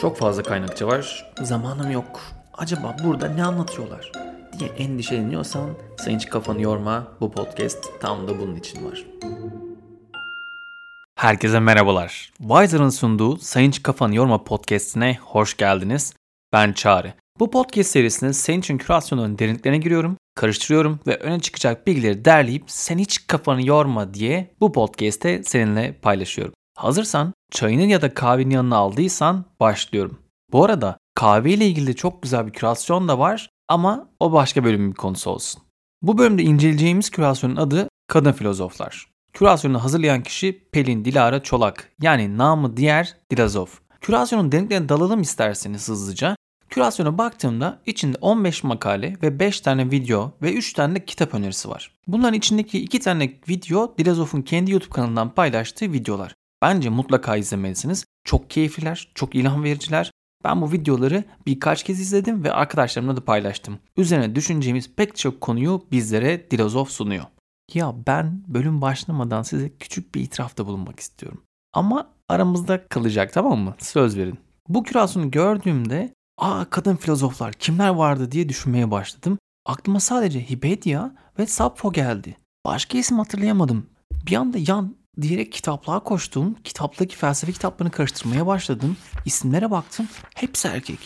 Çok fazla kaynakça var. Zamanım yok. Acaba burada ne anlatıyorlar? diye endişeleniyorsan sen kafanı yorma. Bu podcast tam da bunun için var. Herkese merhabalar. Wiser'ın sunduğu Sayın Kafanı Yorma podcastine hoş geldiniz. Ben Çağrı. Bu podcast serisinde senin için kürasyonun derinliklerine giriyorum, karıştırıyorum ve öne çıkacak bilgileri derleyip sen hiç kafanı yorma diye bu podcast'te seninle paylaşıyorum. Hazırsan çayının ya da kahvenin yanına aldıysan başlıyorum. Bu arada kahve ile ilgili çok güzel bir kürasyon da var ama o başka bölümün bir konusu olsun. Bu bölümde inceleyeceğimiz kürasyonun adı Kadın Filozoflar. Kürasyonu hazırlayan kişi Pelin Dilara Çolak yani namı diğer Dilazof. Kürasyonun derinliklerine dalalım isterseniz hızlıca. Kürasyona baktığımda içinde 15 makale ve 5 tane video ve 3 tane de kitap önerisi var. Bunların içindeki 2 tane video Dilazof'un kendi YouTube kanalından paylaştığı videolar. Bence mutlaka izlemelisiniz. Çok keyifliler, çok ilham vericiler. Ben bu videoları birkaç kez izledim ve arkadaşlarımla da paylaştım. Üzerine düşüneceğimiz pek çok konuyu bizlere Dilozof sunuyor. Ya ben bölüm başlamadan size küçük bir itirafta bulunmak istiyorum. Ama aramızda kalacak tamam mı? Söz verin. Bu kürasyonu gördüğümde aa kadın filozoflar kimler vardı diye düşünmeye başladım. Aklıma sadece Hipedia ve Sappho geldi. Başka isim hatırlayamadım. Bir anda yan diyerek kitaplığa koştum. Kitaptaki felsefe kitaplarını karıştırmaya başladım. İsimlere baktım. Hepsi erkek.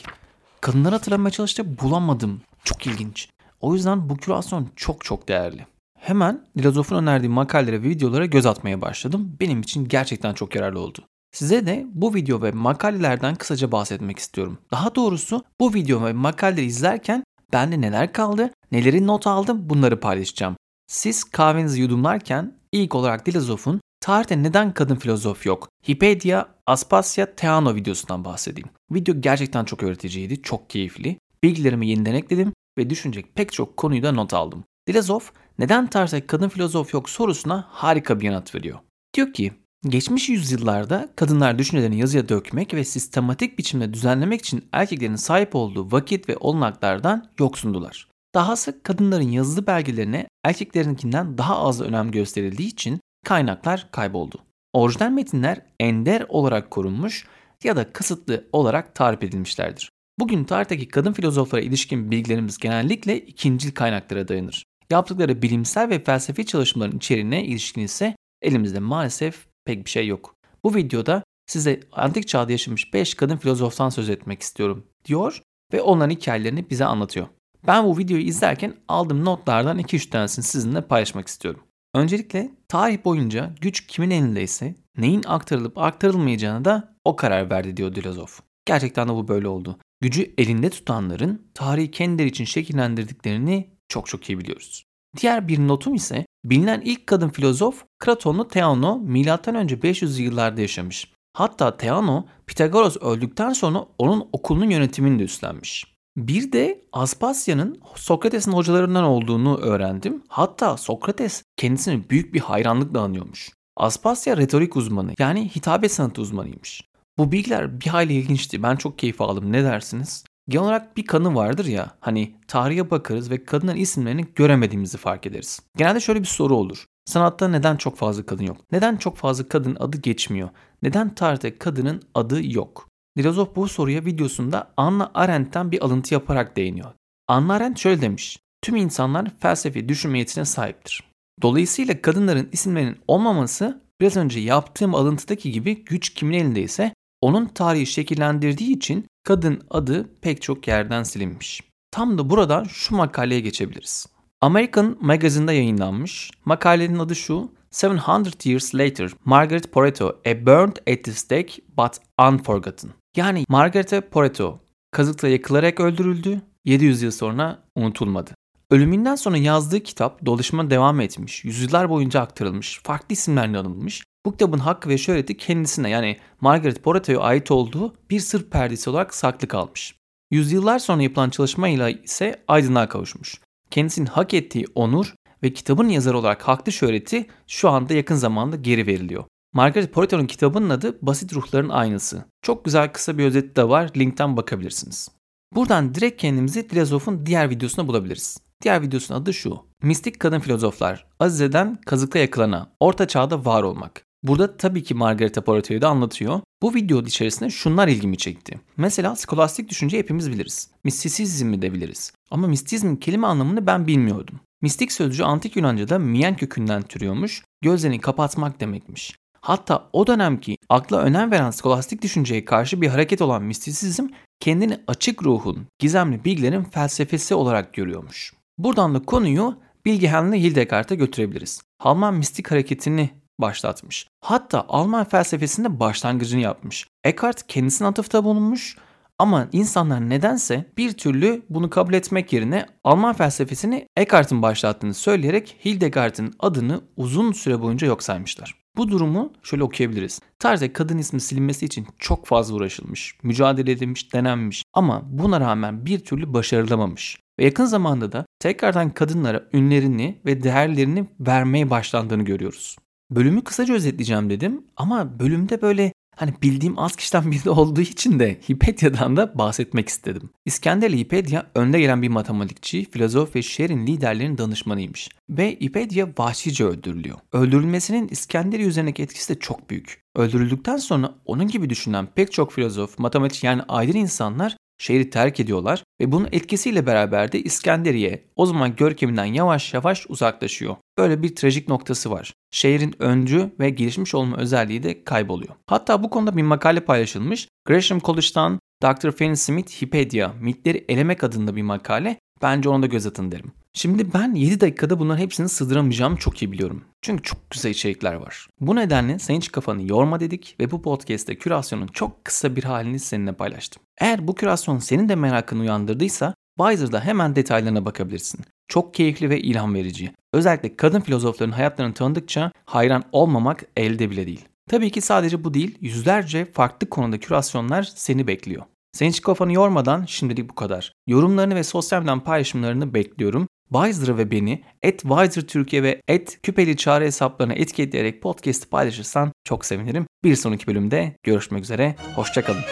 Kadınları hatırlamaya çalıştım. Bulamadım. Çok ilginç. O yüzden bu kürasyon çok çok değerli. Hemen Dilozof'un önerdiği makalelere ve videolara göz atmaya başladım. Benim için gerçekten çok yararlı oldu. Size de bu video ve makalelerden kısaca bahsetmek istiyorum. Daha doğrusu bu video ve makaleleri izlerken bende neler kaldı, neleri not aldım bunları paylaşacağım. Siz kahvenizi yudumlarken ilk olarak Dilozof'un Tarihte neden kadın filozof yok? Hipedia, Aspasya, Theano videosundan bahsedeyim. Video gerçekten çok öğreticiydi, çok keyifli. Bilgilerimi yeniden ekledim ve düşünecek pek çok konuyu da not aldım. Dilozof, neden tarihte kadın filozof yok sorusuna harika bir yanıt veriyor. Diyor ki, geçmiş yüzyıllarda kadınlar düşüncelerini yazıya dökmek ve sistematik biçimde düzenlemek için erkeklerin sahip olduğu vakit ve olanaklardan yoksundular. Dahası kadınların yazılı belgelerine erkeklerinkinden daha az önem gösterildiği için kaynaklar kayboldu. Orijinal metinler ender olarak korunmuş ya da kısıtlı olarak tarif edilmişlerdir. Bugün tarihteki kadın filozoflara ilişkin bilgilerimiz genellikle ikincil kaynaklara dayanır. Yaptıkları bilimsel ve felsefi çalışmaların içeriğine ilişkin ise elimizde maalesef pek bir şey yok. Bu videoda size antik çağda yaşamış 5 kadın filozoftan söz etmek istiyorum diyor ve onların hikayelerini bize anlatıyor. Ben bu videoyu izlerken aldığım notlardan 2-3 tanesini sizinle paylaşmak istiyorum. Öncelikle tarih boyunca güç kimin elindeyse neyin aktarılıp aktarılmayacağını da o karar verdi diyor Dilozof. Gerçekten de bu böyle oldu. Gücü elinde tutanların tarihi kendileri için şekillendirdiklerini çok çok iyi biliyoruz. Diğer bir notum ise bilinen ilk kadın filozof Kratonlu Theano M.Ö. 500 yıllarda yaşamış. Hatta Theano Pitagoras öldükten sonra onun okulunun yönetimini de üstlenmiş. Bir de Aspasya'nın Sokrates'in hocalarından olduğunu öğrendim. Hatta Sokrates kendisini büyük bir hayranlıkla anıyormuş. Aspasya retorik uzmanı yani hitabet sanatı uzmanıymış. Bu bilgiler bir hayli ilginçti. Ben çok keyif aldım. Ne dersiniz? Genel olarak bir kanı vardır ya hani tarihe bakarız ve kadınların isimlerini göremediğimizi fark ederiz. Genelde şöyle bir soru olur. Sanatta neden çok fazla kadın yok? Neden çok fazla kadın adı geçmiyor? Neden tarihte kadının adı yok? Filozof bu soruya videosunda Anna Arendt'ten bir alıntı yaparak değiniyor. Anna Arendt şöyle demiş. Tüm insanlar felsefi düşünme yetisine sahiptir. Dolayısıyla kadınların isimlerinin olmaması biraz önce yaptığım alıntıdaki gibi güç kimin elindeyse onun tarihi şekillendirdiği için kadın adı pek çok yerden silinmiş. Tam da buradan şu makaleye geçebiliriz. American Magazine'da yayınlanmış. Makalenin adı şu. 700 Years Later, Margaret Poreto, A Burned at the Stake but Unforgotten. Yani Margaret Poreto kazıkla yakılarak öldürüldü, 700 yıl sonra unutulmadı. Ölümünden sonra yazdığı kitap dolaşıma devam etmiş, yüzyıllar boyunca aktarılmış, farklı isimlerle anılmış. Bu kitabın hakkı ve şöhreti kendisine yani Margaret Poreto'ya ait olduğu bir sır perdesi olarak saklı kalmış. Yüzyıllar sonra yapılan çalışmayla ise aydınlığa kavuşmuş. Kendisinin hak ettiği onur ve kitabın yazarı olarak haklı şöhreti şu anda yakın zamanda geri veriliyor. Margaret Poreto'nun kitabının adı Basit Ruhların Aynısı. Çok güzel kısa bir özeti de var. Linkten bakabilirsiniz. Buradan direkt kendimizi Dilazof'un diğer videosuna bulabiliriz. Diğer videosunun adı şu. Mistik kadın filozoflar. Azize'den kazıkla yakılana. Orta çağda var olmak. Burada tabii ki Margareta Poreto'yu da anlatıyor. Bu video içerisinde şunlar ilgimi çekti. Mesela skolastik düşünce hepimiz biliriz. Mistisizmi de biliriz. Ama mistizmin kelime anlamını ben bilmiyordum. Mistik sözcüğü antik Yunanca'da miyen kökünden türüyormuş, gözlerini kapatmak demekmiş. Hatta o dönemki akla önem veren skolastik düşünceye karşı bir hareket olan mistisizm kendini açık ruhun, gizemli bilgilerin felsefesi olarak görüyormuş. Buradan da konuyu Bilgehan'la Hildegard'a götürebiliriz. Alman mistik hareketini başlatmış. Hatta Alman felsefesinde başlangıcını yapmış. Eckhart kendisine atıfta bulunmuş ama insanlar nedense bir türlü bunu kabul etmek yerine Alman felsefesini Eckhart'ın başlattığını söyleyerek Hildegard'ın adını uzun süre boyunca yok saymışlar. Bu durumu şöyle okuyabiliriz. Tarihte kadın ismi silinmesi için çok fazla uğraşılmış, mücadele edilmiş, denenmiş ama buna rağmen bir türlü başarılamamış. Ve yakın zamanda da tekrardan kadınlara ünlerini ve değerlerini vermeye başlandığını görüyoruz. Bölümü kısaca özetleyeceğim dedim ama bölümde böyle Hani bildiğim az kişiden biri olduğu için de Hipedia'dan da bahsetmek istedim. İskender Hipedia önde gelen bir matematikçi, filozof ve şehrin liderlerinin danışmanıymış. Ve Hipedia vahşice öldürülüyor. Öldürülmesinin İskenderiye üzerindeki etkisi de çok büyük. Öldürüldükten sonra onun gibi düşünen pek çok filozof, matematik yani aydın insanlar şehri terk ediyorlar ve bunun etkisiyle beraber de İskenderiye o zaman görkeminden yavaş yavaş uzaklaşıyor. Böyle bir trajik noktası var. Şehrin öncü ve gelişmiş olma özelliği de kayboluyor. Hatta bu konuda bir makale paylaşılmış. Gresham College'dan Dr. Fanny Smith Hipedia, Mitleri Elemek adında bir makale. Bence ona da göz atın derim. Şimdi ben 7 dakikada bunların hepsini sığdıramayacağımı çok iyi biliyorum. Çünkü çok güzel içerikler var. Bu nedenle sen hiç kafanı yorma dedik ve bu podcast'te kürasyonun çok kısa bir halini seninle paylaştım. Eğer bu kürasyon senin de merakını uyandırdıysa Wiser'da hemen detaylarına bakabilirsin. Çok keyifli ve ilham verici. Özellikle kadın filozofların hayatlarını tanıdıkça hayran olmamak elde bile değil. Tabii ki sadece bu değil, yüzlerce farklı konuda kürasyonlar seni bekliyor. Sen hiç kafanı yormadan şimdilik bu kadar. Yorumlarını ve sosyal medyadan paylaşımlarını bekliyorum. Wiser'ı ve beni at Wiser Türkiye ve at Küpeli Çağrı hesaplarına etiketleyerek podcast'ı paylaşırsan çok sevinirim. Bir sonraki bölümde görüşmek üzere. Hoşçakalın.